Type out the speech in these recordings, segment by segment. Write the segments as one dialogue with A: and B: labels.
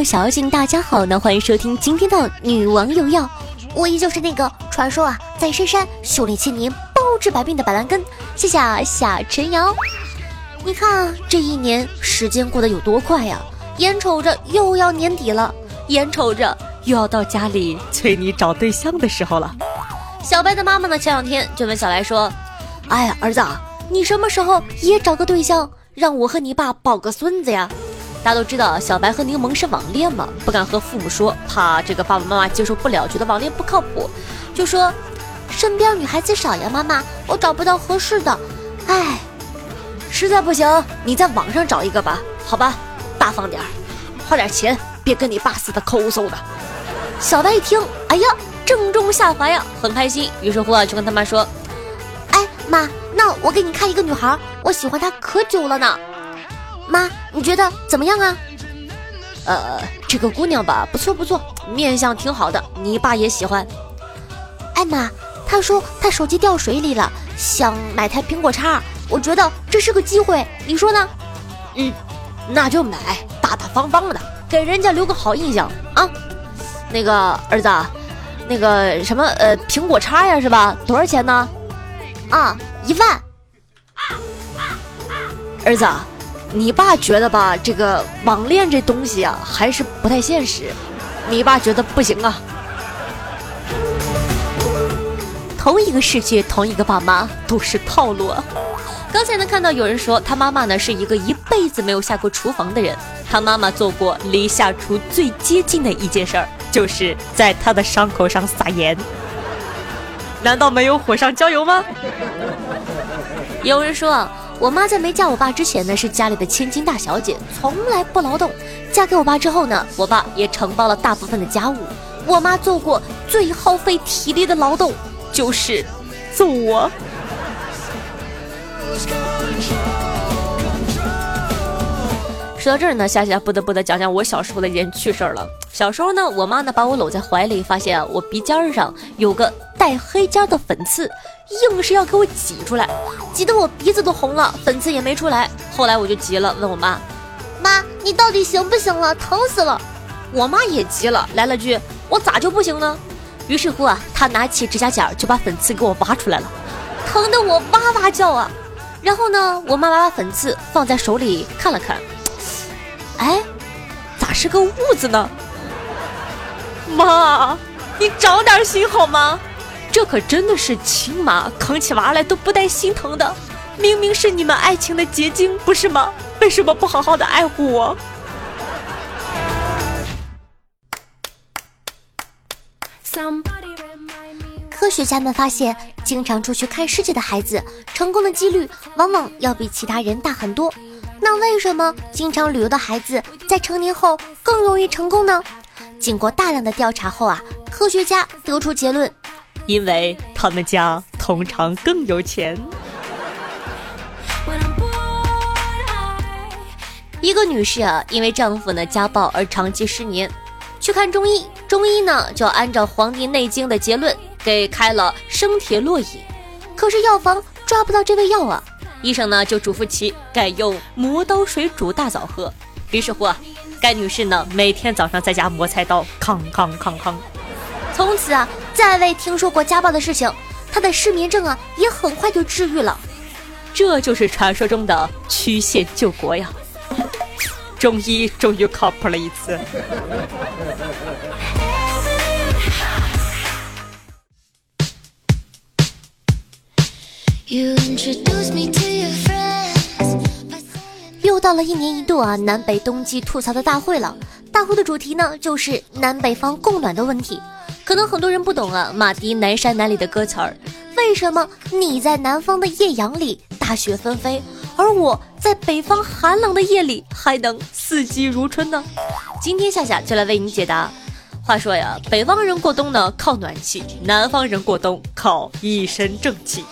A: 个小妖精，大家好呢，欢迎收听今天的女王有药，我依旧是那个传说啊，在深山修炼千年，包治百病的板蓝根。谢谢啊夏晨瑶。你看啊这一年时间过得有多快呀，眼瞅着又要年底了，眼瞅着又要到家里催你找对象的时候了。小白的妈妈呢，前两天就问小白说：“哎呀，儿子，你什么时候也找个对象，让我和你爸抱个孙子呀？”大家都知道，小白和柠檬是网恋嘛，不敢和父母说，怕这个爸爸妈妈接受不了，觉得网恋不靠谱，就说身边女孩子少呀，妈妈，我找不到合适的，哎，实在不行，你在网上找一个吧，好吧，大方点儿，花点钱，别跟你爸似的抠搜的。小白一听，哎呀，正中下怀呀，很开心，于是乎啊，就跟他妈说，哎妈，那我给你看一个女孩，我喜欢她可久了呢。妈，你觉得怎么样啊？呃，这个姑娘吧，不错不错，面相挺好的，你爸也喜欢。哎妈，他说他手机掉水里了，想买台苹果叉，我觉得这是个机会，你说呢？嗯，那就买，大大方方的，给人家留个好印象啊。那个儿子，那个什么呃，苹果叉呀，是吧？多少钱呢？啊，一万。儿子。你爸觉得吧，这个网恋这东西啊，还是不太现实。你爸觉得不行啊。同一个世界，同一个爸妈，都是套路。刚才呢，看到有人说他妈妈呢是一个一辈子没有下过厨房的人。他妈妈做过离下厨最接近的一件事儿，就是在他的伤口上撒盐。难道没有火上浇油吗？有人说。我妈在没嫁我爸之前呢，是家里的千金大小姐，从来不劳动。嫁给我爸之后呢，我爸也承包了大部分的家务。我妈做过最耗费体力的劳动，就是揍我。说到这儿呢，夏夏不得不得讲讲我小时候的一件趣事儿了。小时候呢，我妈呢把我搂在怀里，发现我鼻尖上有个带黑尖的粉刺，硬是要给我挤出来，挤得我鼻子都红了，粉刺也没出来。后来我就急了，问我妈：“妈，你到底行不行了？疼死了！”我妈也急了，来了句：“我咋就不行呢？”于是乎啊，她拿起指甲剪就把粉刺给我挖出来了，疼得我哇哇叫啊。然后呢，我妈妈把粉刺放在手里看了看。哎，咋是个痦子呢？妈，你长点心好吗？这可真的是亲妈，扛起娃来都不带心疼的。明明是你们爱情的结晶，不是吗？为什么不好好的爱护我？科学家们发现，经常出去看世界的孩子，成功的几率往往要比其他人大很多。那为什么经常旅游的孩子在成年后更容易成功呢？经过大量的调查后啊，科学家得出结论：因为他们家通常更有钱。一个女士啊，因为丈夫呢家暴而长期失眠，去看中医，中医呢就按照《黄帝内经》的结论给开了生铁络饮，可是药房抓不到这味药啊。医生呢就嘱咐其改用磨刀水煮大枣喝。于是乎啊，该女士呢每天早上在家磨菜刀，康康康康。从此啊，再未听说过家暴的事情。他的失眠症啊也很快就治愈了。这就是传说中的曲线救国呀！中医终于靠谱了一次。又到了一年一度啊南北冬季吐槽的大会了，大会的主题呢就是南北方供暖的问题。可能很多人不懂啊，马迪南山南里的歌词儿，为什么你在南方的艳阳里大雪纷飞，而我在北方寒冷的夜里还能四季如春呢？今天夏夏就来为你解答。话说呀，北方人过冬呢靠暖气，南方人过冬靠一身正气。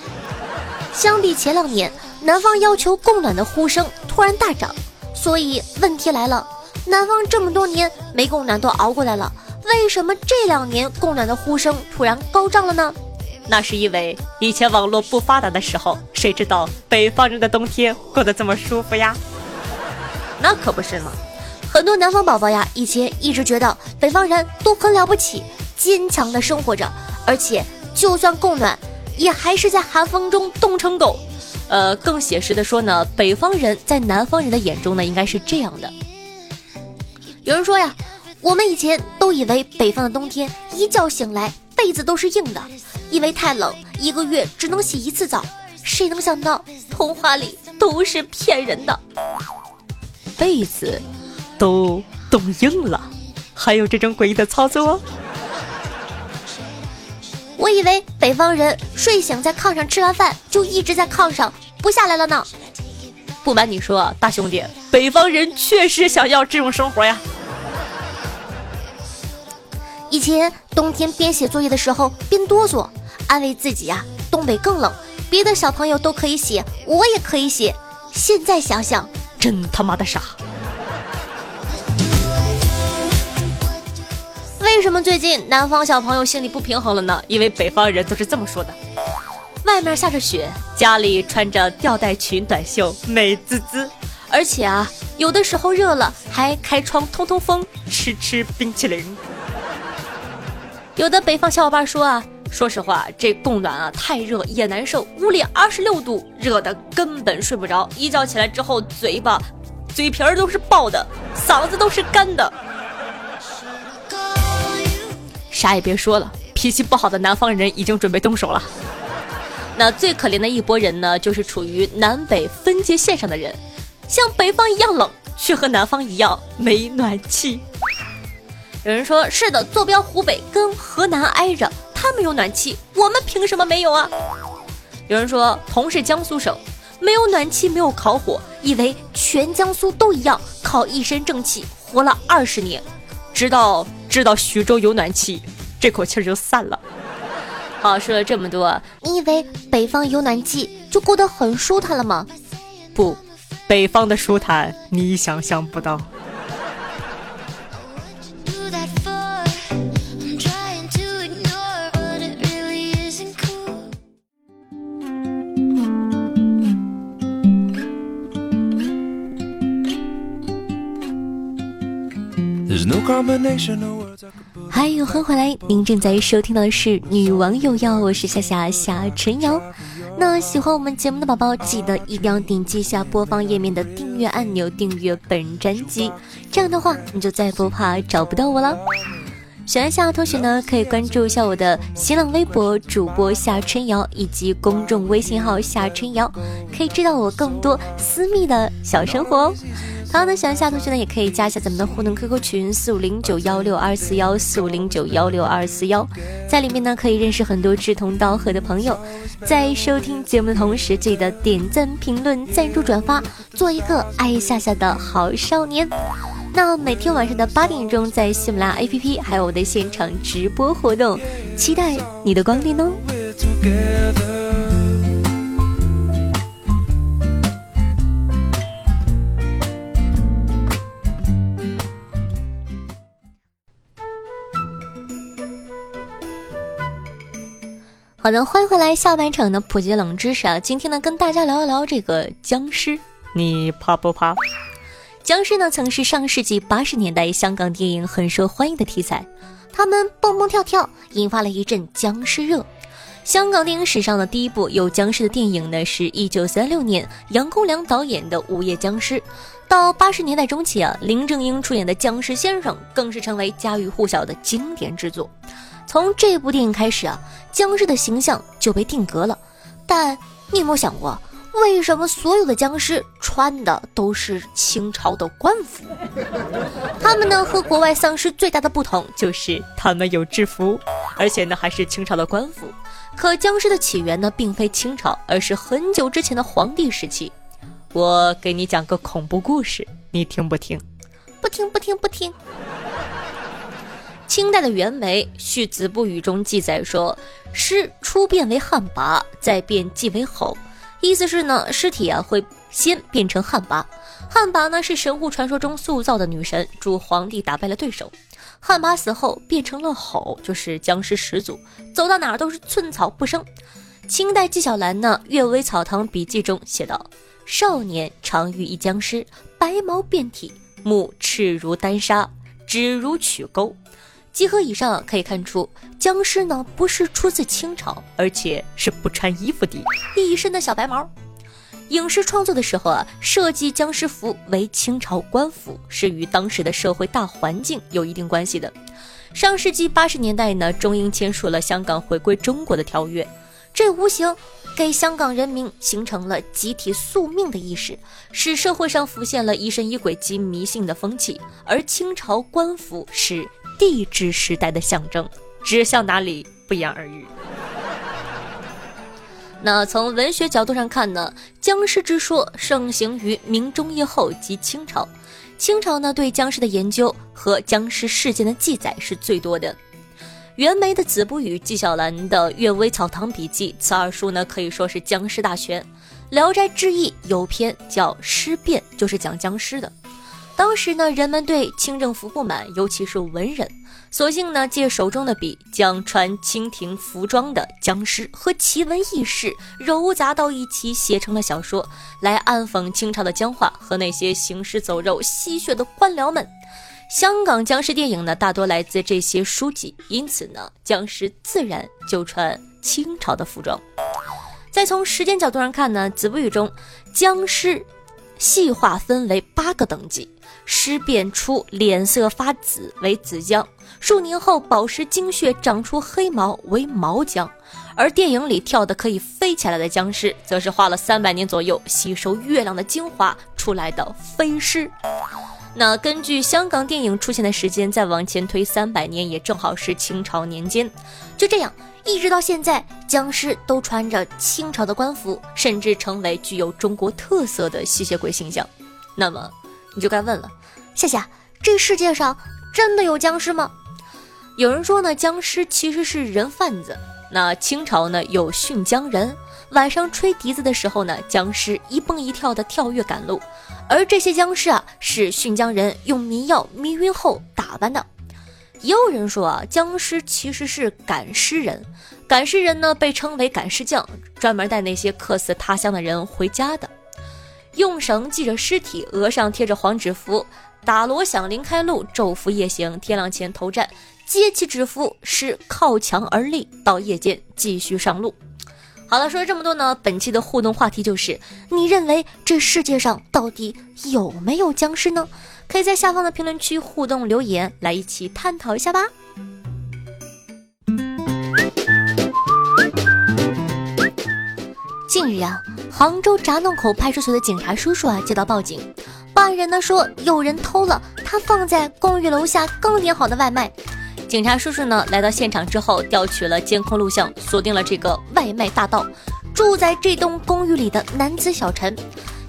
A: 相比前两年，南方要求供暖的呼声突然大涨，所以问题来了：南方这么多年没供暖都熬过来了，为什么这两年供暖的呼声突然高涨了呢？那是因为以前网络不发达的时候，谁知道北方人的冬天过得这么舒服呀？那可不是嘛！很多南方宝宝呀，以前一直觉得北方人都很了不起，坚强的生活着，而且就算供暖，也还是在寒风中冻成狗。呃，更写实的说呢，北方人在南方人的眼中呢，应该是这样的。有人说呀，我们以前都以为北方的冬天一觉醒来被子都是硬的，因为太冷，一个月只能洗一次澡。谁能想到，童话里都是骗人的，
B: 被子。都冻硬了，还有这种诡异的操作？
A: 我以为北方人睡醒在炕上吃完饭就一直在炕上不下来了呢。
B: 不瞒你说，大兄弟，北方人确实想要这种生活呀。
A: 以前冬天边写作业的时候边哆嗦，安慰自己呀，东北更冷，别的小朋友都可以写，我也可以写。现在想想，
B: 真他妈的傻。
A: 为什么最近南方小朋友心里不平衡了呢？
B: 因为北方人都是这么说的：外面下着雪，家里穿着吊带裙、短袖，美滋滋。
A: 而且啊，有的时候热了还开窗通通风，
B: 吃吃冰淇淋。
A: 有的北方小伙伴说啊，说实话，这供暖啊太热也难受，屋里二十六度，热的根本睡不着，一觉起来之后，嘴巴、嘴皮儿都是爆的，嗓子都是干的。
B: 啥也别说了，脾气不好的南方人已经准备动手了。
A: 那最可怜的一拨人呢，就是处于南北分界线上的人，像北方一样冷，却和南方一样没暖气。有人说是的，坐标湖北跟河南挨着，他们有暖气，我们凭什么没有啊？有人说同是江苏省，没有暖气，没有烤火，以为全江苏都一样，靠一身正气活了二十年，直到。知道徐州有暖气，这口气就散了。好，说了这么多，你以为北方有暖气就过得很舒坦了吗？
B: 不，北方的舒坦你想象不到。
A: 嗨，欢迎回来！您正在收听到的是《女王有药》，我是夏夏夏晨瑶。那喜欢我们节目的宝宝，记得一定要点击一下播放页面的订阅按钮，订阅本专辑。这样的话，你就再不怕找不到我了。喜欢夏的同学呢，可以关注一下我的新浪微博主播夏春瑶，以及公众微信号夏春瑶，可以知道我更多私密的小生活哦。好的，喜欢夏同学呢，也可以加一下咱们的互动 QQ 群四五零九幺六二四幺四五零九幺六二四幺，在里面呢可以认识很多志同道合的朋友。在收听节目的同时，记得点赞、评论、赞助、转发，做一个爱夏夏的好少年。那每天晚上的八点钟，在喜马拉雅 APP 还有我的现场直播活动，期待你的光临哦。好的，欢迎回来下半场的普及冷知识啊！今天呢，跟大家聊一聊这个僵尸，
B: 你怕不怕？
A: 僵尸呢，曾是上世纪八十年代香港电影很受欢迎的题材，他们蹦蹦跳跳，引发了一阵僵尸热。香港电影史上的第一部有僵尸的电影呢，是一九三六年杨公良导演的《午夜僵尸》。到八十年代中期啊，林正英出演的《僵尸先生》更是成为家喻户晓的经典之作。从这部电影开始啊，僵尸的形象就被定格了。但你有没有想过，为什么所有的僵尸穿的都是清朝的官服？他们呢和国外丧尸最大的不同就是他们有制服，而且呢还是清朝的官服。可僵尸的起源呢并非清朝，而是很久之前的皇帝时期。
B: 我给你讲个恐怖故事，你听不听？
A: 不听不听不听。清代的袁枚《续子不语》中记载说：“尸初变为旱魃，再变即为吼。”意思是呢，尸体啊会先变成旱魃。旱魃呢是神户传说中塑造的女神，助皇帝打败了对手。旱魃死后变成了吼，就是僵尸始祖，走到哪儿都是寸草不生。清代纪晓岚呢《阅微草堂笔记》中写道：“少年常遇一僵尸，白毛遍体。”目赤如丹砂，指如曲钩。集合以上可以看出，僵尸呢不是出自清朝，而且是不穿衣服的，一身的小白毛。影视创作的时候啊，设计僵尸服为清朝官服，是与当时的社会大环境有一定关系的。上世纪八十年代呢，中英签署了香港回归中国的条约，这无形给香港人民形成了集体宿命的意识，使社会上浮现了疑神疑鬼及迷信的风气。而清朝官服是帝制时代的象征，指向哪里不言而喻。那从文学角度上看呢，僵尸之说盛行于明中叶后及清朝。清朝呢对僵尸的研究和僵尸事件的记载是最多的。袁枚的《子不语》，纪晓岚的《阅微草堂笔记》，此二书呢可以说是僵尸大全。《聊斋志异》有篇叫《尸变》，就是讲僵尸的。当时呢，人们对清政府不满，尤其是文人。索性呢，借手中的笔，将穿清廷服装的僵尸和奇闻异事糅杂到一起，写成了小说，来暗讽清朝的僵化和那些行尸走肉、吸血的官僚们。香港僵尸电影呢，大多来自这些书籍，因此呢，僵尸自然就穿清朝的服装。再从时间角度上看呢，《子不语》中僵尸细化分为八个等级。尸变出脸色发紫为紫僵，数年后宝石精血长出黑毛为毛僵，而电影里跳的可以飞起来的僵尸，则是花了三百年左右吸收月亮的精华出来的飞尸。那根据香港电影出现的时间再往前推三百年，也正好是清朝年间。就这样，一直到现在，僵尸都穿着清朝的官服，甚至成为具有中国特色的吸血鬼形象。那么，你就该问了。夏夏，这世界上真的有僵尸吗？有人说呢，僵尸其实是人贩子。那清朝呢有驯僵人，晚上吹笛子的时候呢，僵尸一蹦一跳的跳跃赶路，而这些僵尸啊是驯僵人用迷药迷晕后打扮的。也有人说啊，僵尸其实是赶尸人，赶尸人呢被称为赶尸匠，专门带那些客死他乡的人回家的，用绳系着尸体，额上贴着黄纸符。打锣响铃开路，昼伏夜行，天亮前投战，接起纸符是靠墙而立，到夜间继续上路。好了，说了这么多呢，本期的互动话题就是：你认为这世界上到底有没有僵尸呢？可以在下方的评论区互动留言，来一起探讨一下吧。近日啊，杭州闸弄口派出所的警察叔叔啊接到报警。报案人呢说有人偷了他放在公寓楼下刚点好的外卖，警察叔叔呢来到现场之后调取了监控录像，锁定了这个外卖大盗，住在这栋公寓里的男子小陈，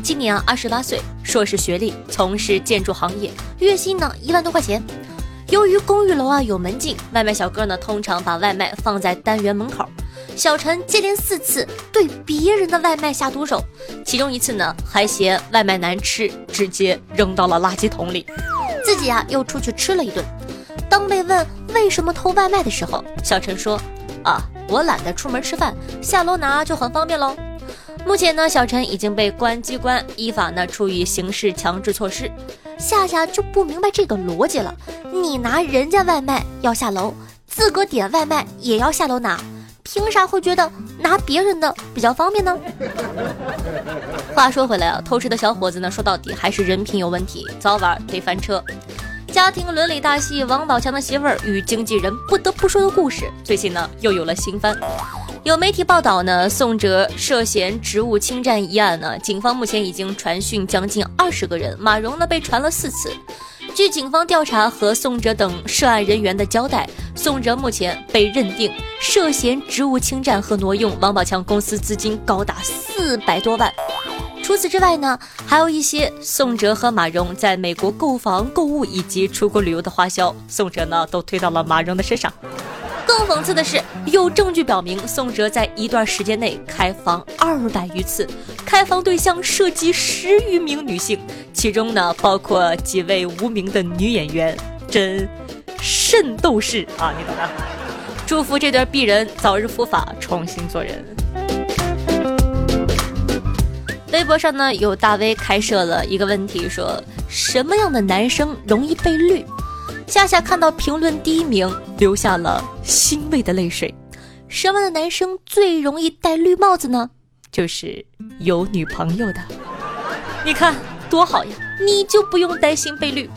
A: 今年啊二十八岁，硕士学历，从事建筑行业，月薪呢一万多块钱。由于公寓楼啊有门禁，外卖小哥呢通常把外卖放在单元门口。小陈接连四次对别人的外卖下毒手，其中一次呢还嫌外卖难吃，直接扔到了垃圾桶里，自己啊又出去吃了一顿。当被问为什么偷外卖的时候，小陈说：“啊，我懒得出门吃饭，下楼拿就很方便喽。”目前呢，小陈已经被公安机关依法呢处以刑事强制措施。夏夏就不明白这个逻辑了，你拿人家外卖要下楼，自个点外卖也要下楼拿。凭啥会觉得拿别人的比较方便呢？话说回来啊，偷吃的小伙子呢，说到底还是人品有问题，早晚得翻车。家庭伦理大戏《王宝强的媳妇儿与经纪人不得不说的故事》最近呢又有了新番。有媒体报道呢，宋哲涉嫌职务侵占一案呢，警方目前已经传讯将近二十个人，马蓉呢被传了四次。据警方调查和宋哲等涉案人员的交代，宋哲目前被认定涉嫌职务侵占和挪用王宝强公司资金高达四百多万。除此之外呢，还有一些宋哲和马蓉在美国购房、购物以及出国旅游的花销，宋哲呢都推到了马蓉的身上。更讽刺的是，有证据表明宋哲在一段时间内开房二百余次，开房对象涉及十余名女性，其中呢包括几位无名的女演员，真圣斗士啊！你懂的。祝福这段鄙人早日伏法，重新做人。微博上呢，有大 V 开设了一个问题，说什么样的男生容易被绿？夏夏看到评论第一名，流下了欣慰的泪水。什么样的男生最容易戴绿帽子呢？就是有女朋友的。你看多好呀，你就不用担心被绿。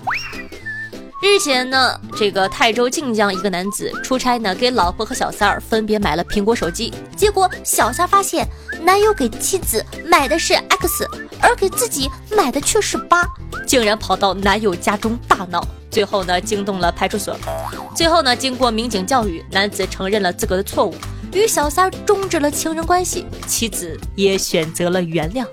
A: 日前呢，这个泰州晋江一个男子出差呢，给老婆和小三儿分别买了苹果手机，
C: 结果小三发现男友给妻子买的是 X，而给自己买的却是八，
A: 竟然跑到男友家中大闹，最后呢惊动了派出所。最后呢，经过民警教育，男子承认了自个的错误，与小三终止了情人关系，妻子也选择了原谅。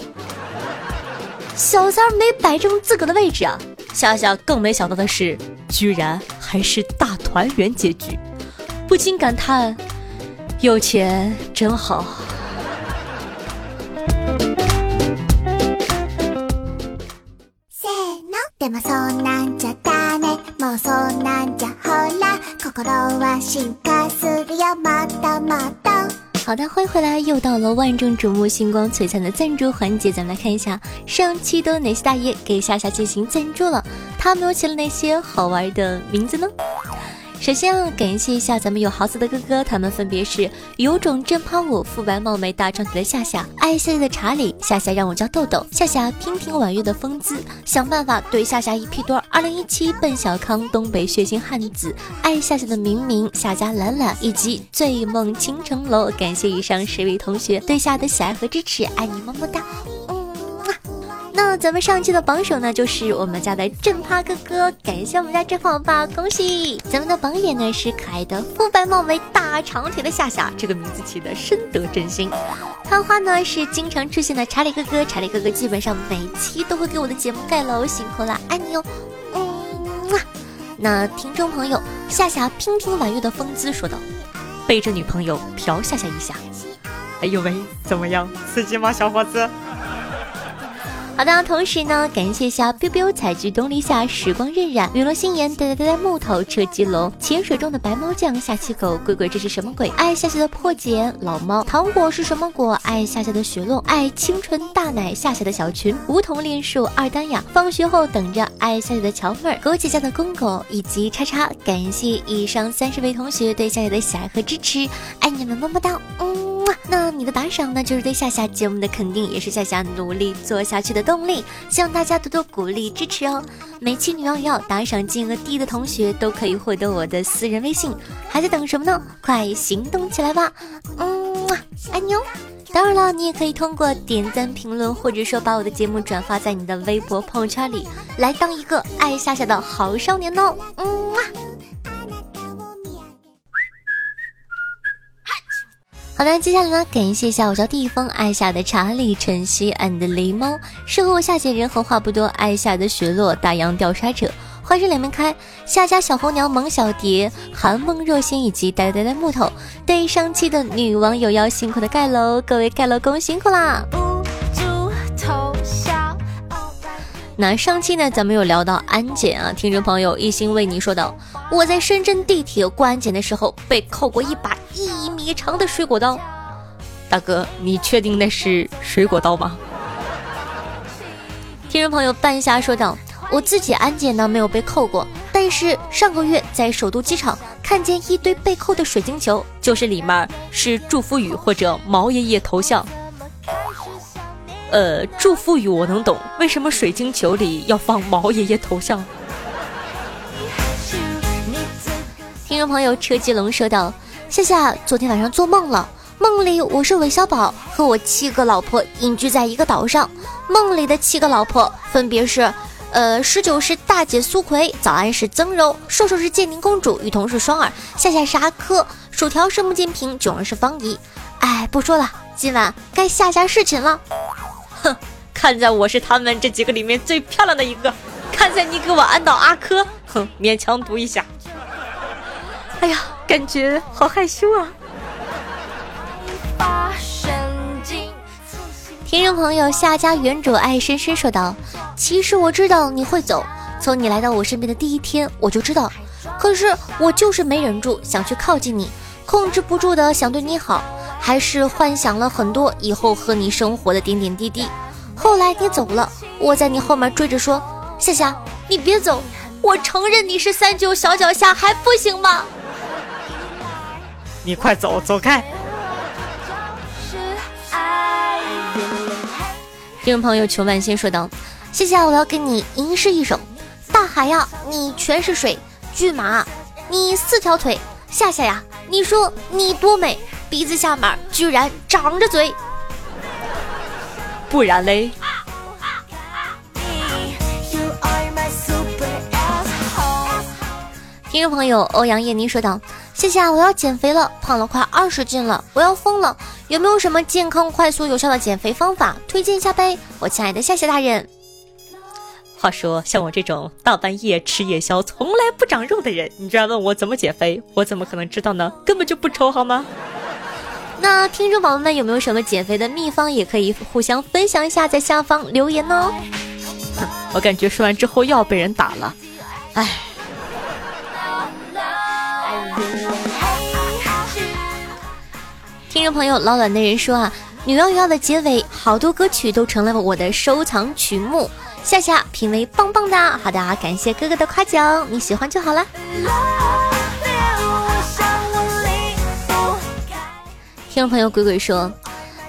A: 小三没摆正自个的位置啊！夏夏更没想到的是。居然还是大团圆结局，不禁感叹：有钱真好。好的，欢迎回来，又到了万众瞩目、星光璀璨的赞助环节，咱们来看一下上期都有哪些大爷给夏夏进行赞助了，他们又起了哪些好玩的名字呢？首先要感谢一下咱们有豪子的哥哥，他们分别是有种真怕我、肤白貌美大长腿的夏夏、爱夏夏的查理、夏夏让我叫豆豆、夏夏娉婷婉约的风姿、想办法对夏夏一屁墩、二零一七奔小康、东北血腥汉子、爱夏夏的明明、夏家懒懒以及醉梦倾城楼，感谢以上十位同学对夏的喜爱和支持，爱你么么哒。那咱们上期的榜首呢，就是我们家的正趴哥哥，感谢我们家正胖爸，恭喜！咱们的榜眼呢是可爱的肤白貌美大长腿的夏夏，这个名字起的深得真心。桃花呢是经常出现的查理哥哥，查理哥哥基本上每期都会给我的节目盖楼，辛苦了，爱你哟。嗯，那听众朋友夏夏娉婷婉约的风姿说道：“背着女朋友嫖夏夏一下，哎呦喂，怎么样，刺激吗，小伙子？”好的，同时呢，感谢一下 biu biu 采菊东篱下，时光荏苒，雨落心言，呆呆呆呆木头，车鸡龙，潜水中的白猫酱，下期狗，鬼鬼这是什么鬼？爱夏夏的破茧，老猫，糖果是什么果？爱夏夏的雪落，爱清纯大奶，夏夏的小裙，梧桐恋树，二丹雅，放学后等着爱夏夏的乔妹儿，狗姐家的公狗，以及叉叉，感谢以上三十位同学对夏夏的喜爱和支持，爱你们么么哒，嗯。那你的打赏呢，就是对夏夏节目的肯定，也是夏夏努力做下去的动力。希望大家多多鼓励支持哦。每期女王要打赏金额低的同学都可以获得我的私人微信，还在等什么呢？快行动起来吧！嗯，爱你哦。当然了，你也可以通过点赞、评论，或者说把我的节目转发在你的微博朋友圈里，来当一个爱夏夏的好少年哦。嗯。好的，接下来呢，感谢一下我叫地方爱夏的查理、晨曦 and 狸猫，适合我夏姐人和话不多，爱夏的雪落、大洋调查者、花生两面开、夏家小红娘、萌小蝶、韩梦若心以及呆呆呆木头，对上期的女网友要辛苦的盖楼，各位盖楼工辛苦啦！那上期呢，咱们有聊到安检啊，听众朋友一心为你说道：“我在深圳地铁过安检的时候，被扣过一把一米长的水果刀。”大哥，你确定那是水果刀吗？听众朋友半夏说道：“我自己安检呢没有被扣过，但是上个月在首都机场看见一堆被扣的水晶球，就是里面是祝福语或者毛爷爷头像。”呃，祝福语我能懂，为什么水晶球里要放毛爷爷头像？听众朋友车继龙说道：“夏夏，昨天晚上做梦了，梦里我是韦小宝和我七个老婆隐居在一个岛上，梦里的七个老婆分别是：呃，十九是大姐苏葵，早安是曾柔，瘦瘦是建宁公主，雨桐是双儿，夏夏是阿珂，薯条是穆建平，囧儿是方怡。哎，不说了，今晚该下家侍寝了。”哼，看在我是他们这几个里面最漂亮的一个，看在你给我安到阿珂，哼，勉强读一下。哎呀，感觉好害羞啊！听众朋友夏家原主爱深深说道：“其实我知道你会走，从你来到我身边的第一天我就知道，可是我就是没忍住想去靠近你，控制不住的想对你好。”还是幻想了很多以后和你生活的点点滴滴，后来你走了，我在你后面追着说：“夏夏，你别走，我承认你是三九小脚下，还不行吗？”
B: 你快走，走开！听众朋友裘万先说道：“
A: 谢谢，我要给你吟诗一首。大海呀，你全是水；骏马，你四条腿；夏夏呀，你说你多美，鼻子下面居然长着嘴。
B: 不然嘞？”
A: 听众朋友欧阳叶妮说道。谢谢，我要减肥了，胖了快二十斤了，我要疯了！有没有什么健康、快速、有效的减肥方法推荐一下呗？我亲爱的夏夏大人。
B: 话说，像我这种大半夜吃夜宵、从来不长肉的人，你居然问我怎么减肥，我怎么可能知道呢？根本就不愁好吗？
A: 那听众宝宝们有没有什么减肥的秘方，也可以互相分享一下，在下方留言哦。
B: 我感觉说完之后又要被人打了，哎。
A: 听众朋友，老卵的人说啊，《女妖有药》的结尾，好多歌曲都成了我的收藏曲目。夏夏品味棒棒的，好的，感谢哥哥的夸奖，你喜欢就好了。听众朋友，鬼鬼说，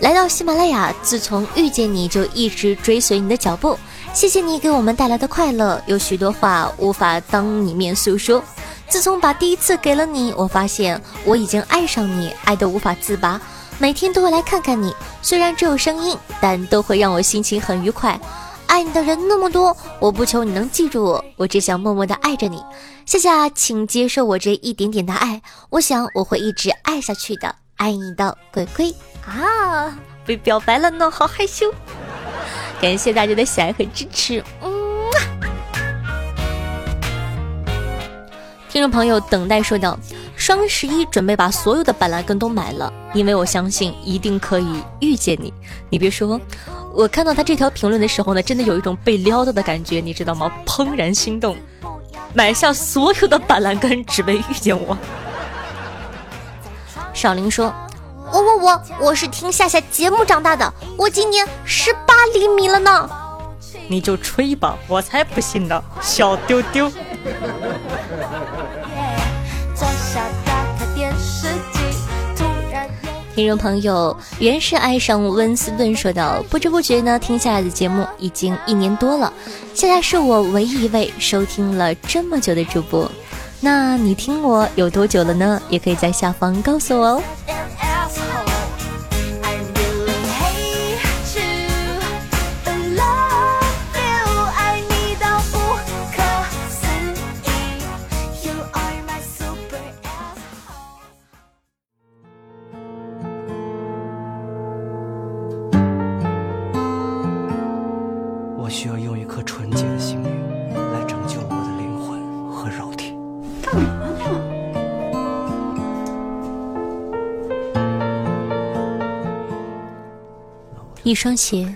A: 来到喜马拉雅，自从遇见你就一直追随你的脚步，谢谢你给我们带来的快乐，有许多话无法当你面诉说。自从把第一次给了你，我发现我已经爱上你，爱得无法自拔。每天都会来看看你，虽然只有声音，但都会让我心情很愉快。爱你的人那么多，我不求你能记住我，我只想默默的爱着你。夏夏，请接受我这一点点的爱，我想我会一直爱下去的。爱你的鬼鬼啊，被表白了呢，好害羞。感谢大家的喜爱和支持，嗯。听众朋友，等待说道：“双十一准备把所有的板蓝根都买了，因为我相信一定可以遇见你。你别说，我看到他这条评论的时候呢，真的有一种被撩到的感觉，你知道吗？怦然心动，买下所有的板蓝根，只为遇见我。”少林说：“我我我我是听夏夏节目长大的，我今年十八厘米了呢。”
B: 你就吹吧，我才不信呢，小丢丢。
A: 听众朋友，原是爱上温斯顿说道：“不知不觉呢，听下来的节目已经一年多了。现在是我唯一一位收听了这么久的主播。那你听我有多久了呢？也可以在下方告诉我哦。”一双鞋，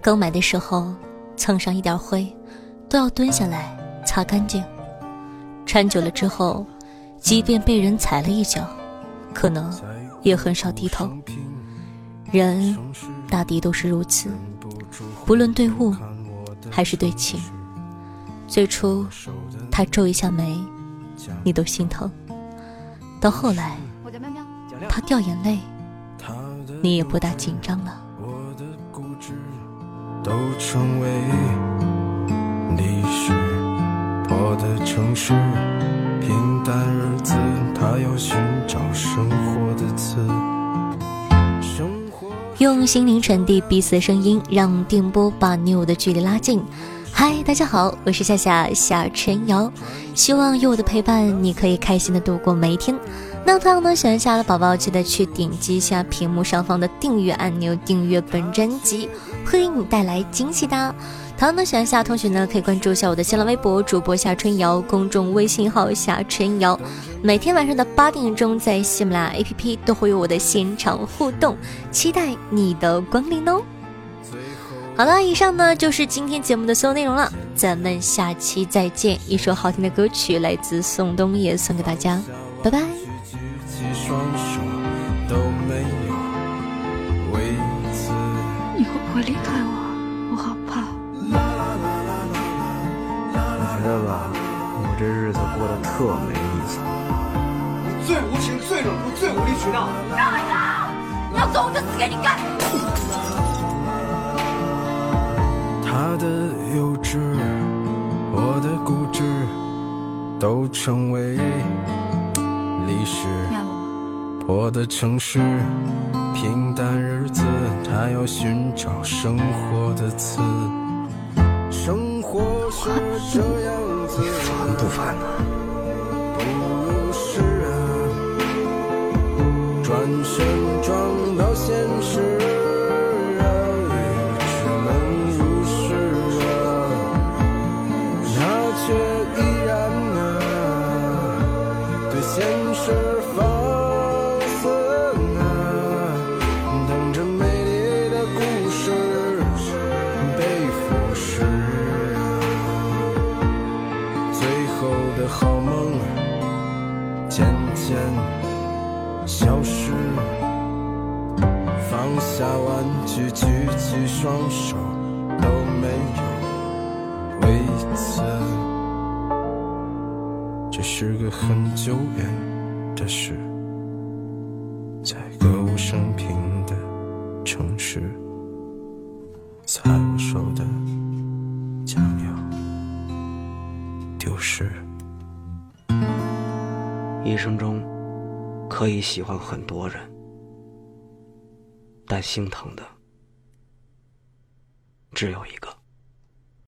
A: 刚买的时候蹭上一点灰，都要蹲下来擦干净。穿久了之后，即便被人踩了一脚，可能也很少低头。人大抵都是如此，不论对物还是对情。最初他皱一下眉，你都心疼；到后来他掉眼泪，你也不大紧张了。都成为历史。破的城市，平淡日子，他要寻找生活的词。用心灵传递彼此的声音，让电波把你我的距离拉近。嗨，大家好，我是夏夏夏晨瑶，希望有我的陪伴，你可以开心的度过每一天。那同样呢，喜欢夏的宝宝，记得去点击一下屏幕上方的订阅按钮，订阅本专辑。会给你带来惊喜的。同样呢，喜欢夏同学呢，可以关注一下我的新浪微博主播夏春瑶，公众微信号夏春瑶。每天晚上的八点钟，在喜马拉雅 APP 都会有我的现场互动，期待你的光临哦。好了，以上呢就是今天节目的所有内容了，咱们下期再见。一首好听的歌曲来自宋冬野，送给大家，拜拜。
D: 果离开我，我好怕。我觉得吧，我这日子过得特没意思。
E: 你最无情、最冷酷、最无理取闹！让开！
F: 你要走，我就死给你看！
G: 他的幼稚，我的固执，都成为历史。破的城市，平淡日子，他要寻找生活的刺。生活是这样子，
D: 你烦不烦呢？
G: 不是啊，转身
D: 可以喜欢很多人，但心疼的只有一个。